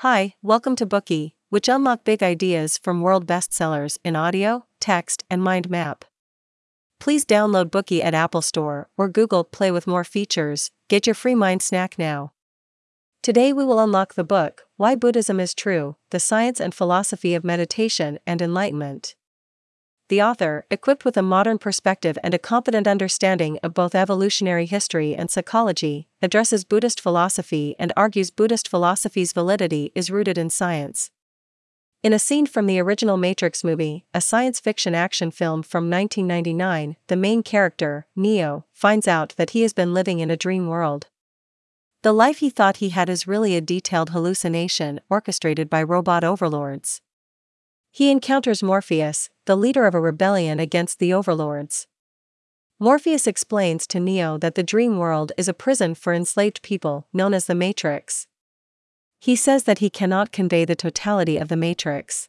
Hi, welcome to Bookey, which unlock big ideas from world bestsellers in audio, text, and mind map. Please download Bookey at Apple Store or Google Play with more features. Get your free mind snack now. Today we will unlock the book Why Buddhism is True: The Science and Philosophy of Meditation and Enlightenment. The author, equipped with a modern perspective and a competent understanding of both evolutionary history and psychology, addresses Buddhist philosophy and argues Buddhist philosophy's validity is rooted in science. In a scene from the original Matrix movie, a science fiction action film from 1999, the main character, Neo, finds out that he has been living in a dream world. The life he thought he had is really a detailed hallucination orchestrated by robot overlords. He encounters Morpheus, the leader of a rebellion against the overlords. Morpheus explains to Neo that the dream world is a prison for enslaved people, known as the Matrix. He says that he cannot convey the totality of the Matrix.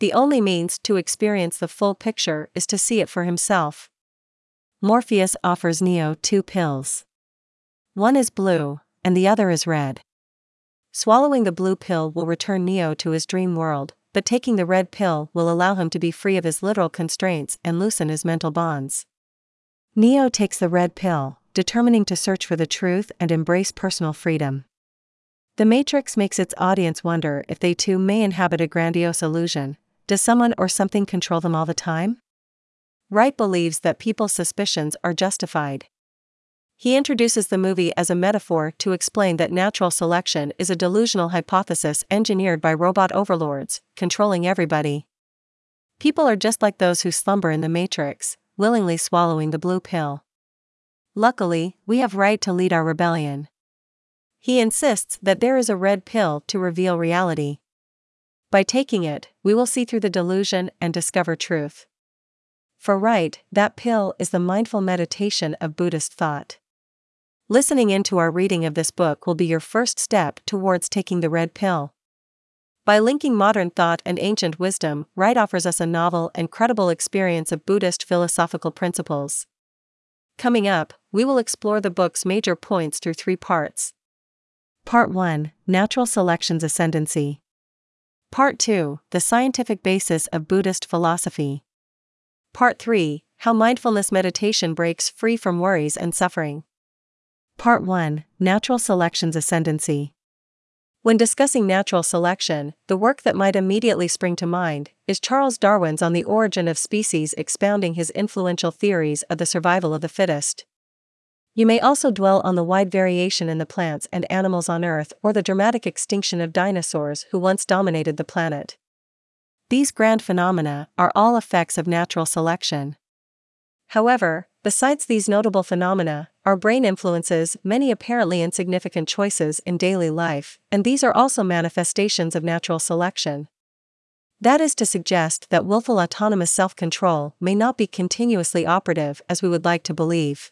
The only means to experience the full picture is to see it for himself. Morpheus offers Neo two pills. One is blue, and the other is red. Swallowing the blue pill will return Neo to his dream world, but taking the red pill will allow him to be free of his literal constraints and loosen his mental bonds. Neo takes the red pill, determining to search for the truth and embrace personal freedom. The Matrix makes its audience wonder if they too may inhabit a grandiose illusion. Does someone or something control them all the time? Wright believes that people's suspicions are justified. He introduces the movie as a metaphor to explain that natural selection is a delusional hypothesis engineered by robot overlords, controlling everybody. People are just like those who slumber in the matrix, willingly swallowing the blue pill. Luckily, we have Wright to lead our rebellion. He insists that there is a red pill to reveal reality. By taking it, we will see through the delusion and discover truth. For Wright, that pill is the mindful meditation of Buddhist thought. Listening into our reading of this book will be your first step towards taking the red pill. By linking modern thought and ancient wisdom, Wright offers us a novel and credible experience of Buddhist philosophical principles. Coming up, we will explore the book's major points through three parts. Part 1 Natural Selection's Ascendancy. Part 2 The Scientific Basis of Buddhist Philosophy. Part 3 How Mindfulness Meditation Breaks Free from Worries and Suffering. Part 1 Natural Selection's Ascendancy. When discussing natural selection, the work that might immediately spring to mind is Charles Darwin's On the Origin of Species, expounding his influential theories of the survival of the fittest. You may also dwell on the wide variation in the plants and animals on Earth or the dramatic extinction of dinosaurs who once dominated the planet. These grand phenomena are all effects of natural selection. However, besides these notable phenomena, our brain influences many apparently insignificant choices in daily life, and these are also manifestations of natural selection. That is to suggest that willful autonomous self control may not be continuously operative as we would like to believe.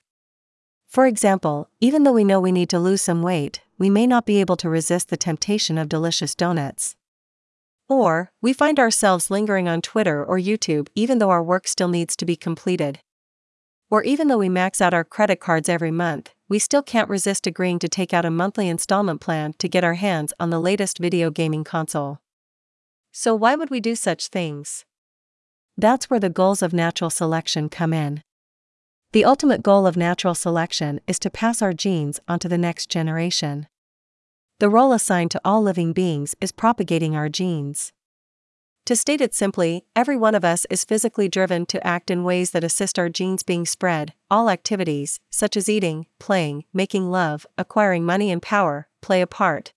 For example, even though we know we need to lose some weight, we may not be able to resist the temptation of delicious donuts. Or, we find ourselves lingering on Twitter or YouTube even though our work still needs to be completed. Or even though we max out our credit cards every month, we still can't resist agreeing to take out a monthly installment plan to get our hands on the latest video gaming console. So, why would we do such things? That's where the goals of natural selection come in. The ultimate goal of natural selection is to pass our genes onto the next generation. The role assigned to all living beings is propagating our genes. To state it simply, every one of us is physically driven to act in ways that assist our genes being spread. All activities, such as eating, playing, making love, acquiring money and power, play a part.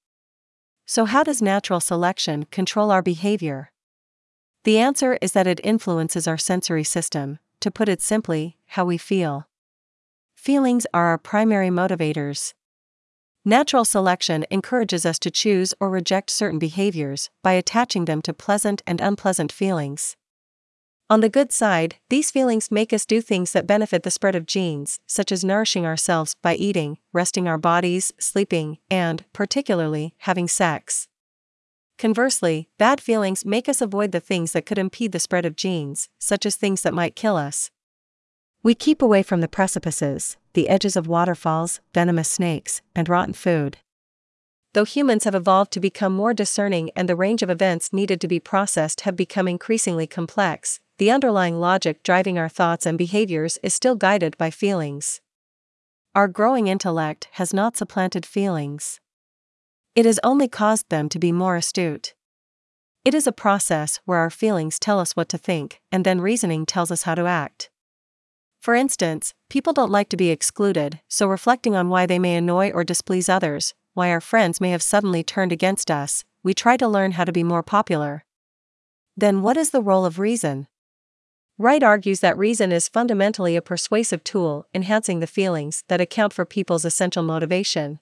So, how does natural selection control our behavior? The answer is that it influences our sensory system, to put it simply, how we feel. Feelings are our primary motivators. Natural selection encourages us to choose or reject certain behaviors by attaching them to pleasant and unpleasant feelings. On the good side, these feelings make us do things that benefit the spread of genes, such as nourishing ourselves by eating, resting our bodies, sleeping, and, particularly, having sex. Conversely, bad feelings make us avoid the things that could impede the spread of genes, such as things that might kill us. We keep away from the precipices, the edges of waterfalls, venomous snakes, and rotten food. though humans have evolved to become more discerning and the range of events needed to be processed have become increasingly complex, the underlying logic driving our thoughts and behaviors is still guided by feelings. Our growing intellect has not supplanted feelings. It has only caused them to be more astute. It is a process where our feelings tell us what to think, and then reasoning tells us how to act. For instance, people don't like to be excluded, so reflecting on why they may annoy or displease others, why our friends may have suddenly turned against us, we try to learn how to be more popular. Then, what is the role of reason? Wright argues that reason is fundamentally a persuasive tool, enhancing the feelings that account for people's essential motivation.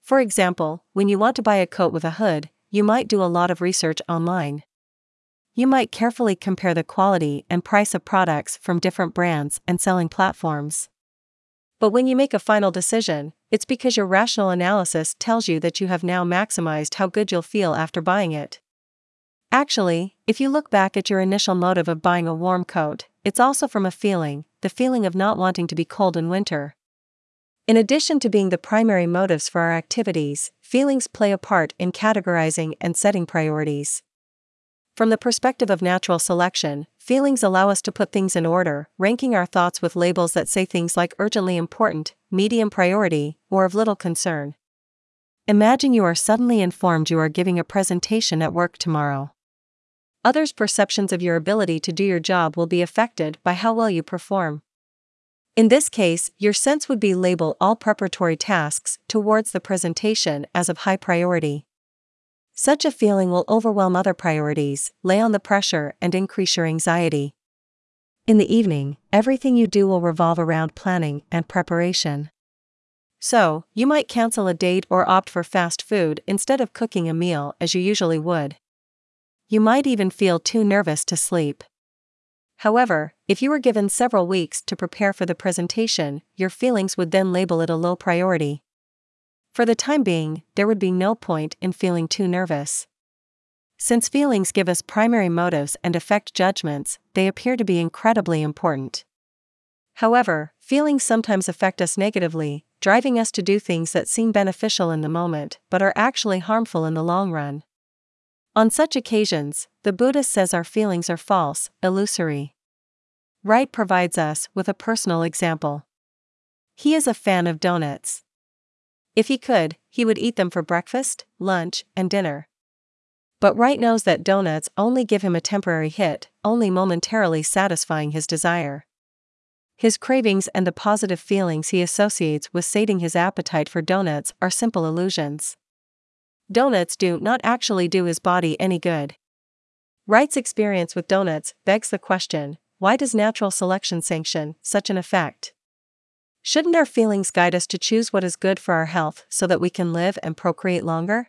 For example, when you want to buy a coat with a hood, you might do a lot of research online. You might carefully compare the quality and price of products from different brands and selling platforms. But when you make a final decision, it's because your rational analysis tells you that you have now maximized how good you'll feel after buying it. Actually, if you look back at your initial motive of buying a warm coat, it's also from a feeling, the feeling of not wanting to be cold in winter. In addition to being the primary motives for our activities, feelings play a part in categorizing and setting priorities. From the perspective of natural selection, feelings allow us to put things in order, ranking our thoughts with labels that say things like urgently important, medium priority, or of little concern. Imagine you are suddenly informed you are giving a presentation at work tomorrow. Others' perceptions of your ability to do your job will be affected by how well you perform. In this case, your sense would be label all preparatory tasks towards the presentation as of high priority. Such a feeling will overwhelm other priorities, lay on the pressure, and increase your anxiety. In the evening, everything you do will revolve around planning and preparation. So, you might cancel a date or opt for fast food instead of cooking a meal as you usually would. You might even feel too nervous to sleep. However, if you were given several weeks to prepare for the presentation, your feelings would then label it a low priority. For the time being, there would be no point in feeling too nervous. Since feelings give us primary motives and affect judgments, they appear to be incredibly important. However, feelings sometimes affect us negatively, driving us to do things that seem beneficial in the moment but are actually harmful in the long run. On such occasions, the Buddha says our feelings are false, illusory. Wright provides us with a personal example. He is a fan of donuts. If he could, he would eat them for breakfast, lunch, and dinner. But Wright knows that donuts only give him a temporary hit, only momentarily satisfying his desire. His cravings and the positive feelings he associates with sating his appetite for donuts are simple illusions. Donuts do not actually do his body any good. Wright's experience with donuts begs the question why does natural selection sanction such an effect? Shouldn't our feelings guide us to choose what is good for our health so that we can live and procreate longer?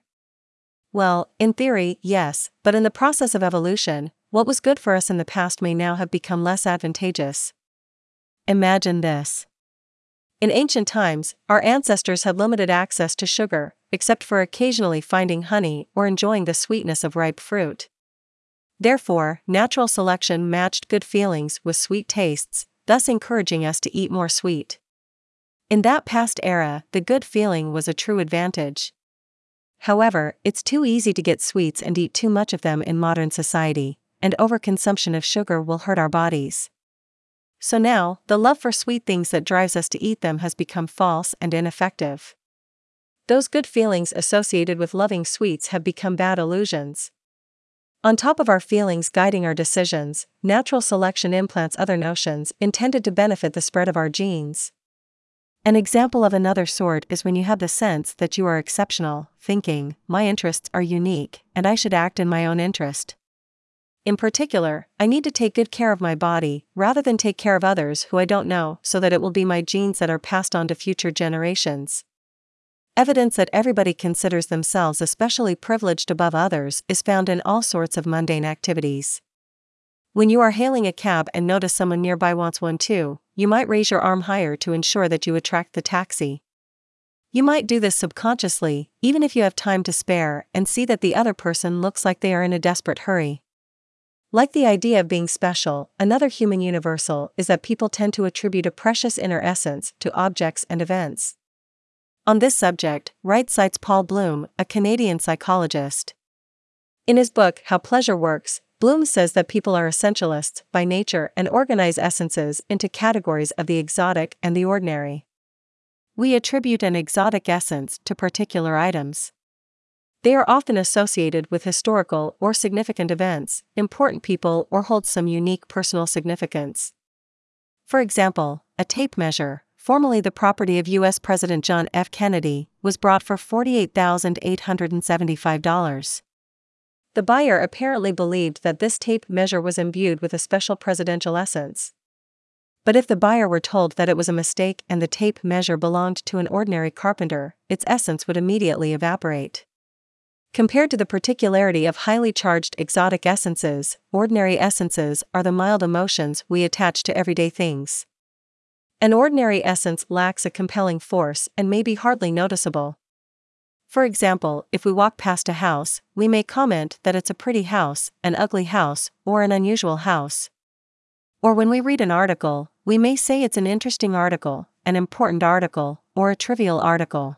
Well, in theory, yes, but in the process of evolution, what was good for us in the past may now have become less advantageous. Imagine this. In ancient times, our ancestors had limited access to sugar, except for occasionally finding honey or enjoying the sweetness of ripe fruit. Therefore, natural selection matched good feelings with sweet tastes, thus encouraging us to eat more sweet. In that past era, the good feeling was a true advantage. However, it's too easy to get sweets and eat too much of them in modern society, and overconsumption of sugar will hurt our bodies. So now, the love for sweet things that drives us to eat them has become false and ineffective. Those good feelings associated with loving sweets have become bad illusions. On top of our feelings guiding our decisions, natural selection implants other notions intended to benefit the spread of our genes. An example of another sort is when you have the sense that you are exceptional, thinking, my interests are unique, and I should act in my own interest. In particular, I need to take good care of my body, rather than take care of others who I don't know, so that it will be my genes that are passed on to future generations. Evidence that everybody considers themselves especially privileged above others is found in all sorts of mundane activities. When you are hailing a cab and notice someone nearby wants one too, you might raise your arm higher to ensure that you attract the taxi. You might do this subconsciously, even if you have time to spare, and see that the other person looks like they are in a desperate hurry. Like the idea of being special, another human universal is that people tend to attribute a precious inner essence to objects and events. On this subject, Wright cites Paul Bloom, a Canadian psychologist. In his book, How Pleasure Works, Bloom says that people are essentialists by nature and organize essences into categories of the exotic and the ordinary. We attribute an exotic essence to particular items. They are often associated with historical or significant events, important people, or hold some unique personal significance. For example, a tape measure, formerly the property of U.S. President John F. Kennedy, was brought for $48,875. The buyer apparently believed that this tape measure was imbued with a special presidential essence. But if the buyer were told that it was a mistake and the tape measure belonged to an ordinary carpenter, its essence would immediately evaporate. Compared to the particularity of highly charged exotic essences, ordinary essences are the mild emotions we attach to everyday things. An ordinary essence lacks a compelling force and may be hardly noticeable. For example, if we walk past a house, we may comment that it's a pretty house, an ugly house, or an unusual house. Or when we read an article, we may say it's an interesting article, an important article, or a trivial article.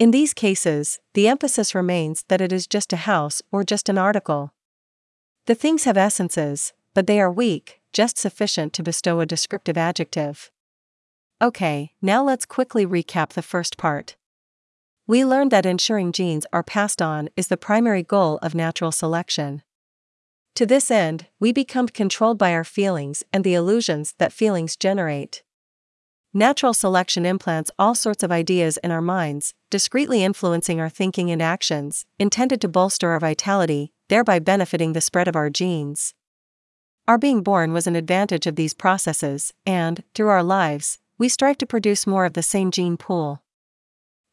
In these cases, the emphasis remains that it is just a house or just an article. The things have essences, but they are weak, just sufficient to bestow a descriptive adjective. Okay, now let's quickly recap the first part. We learned that ensuring genes are passed on is the primary goal of natural selection. To this end, we become controlled by our feelings and the illusions that feelings generate. Natural selection implants all sorts of ideas in our minds, discreetly influencing our thinking and actions, intended to bolster our vitality, thereby benefiting the spread of our genes. Our being born was an advantage of these processes, and, through our lives, we strive to produce more of the same gene pool.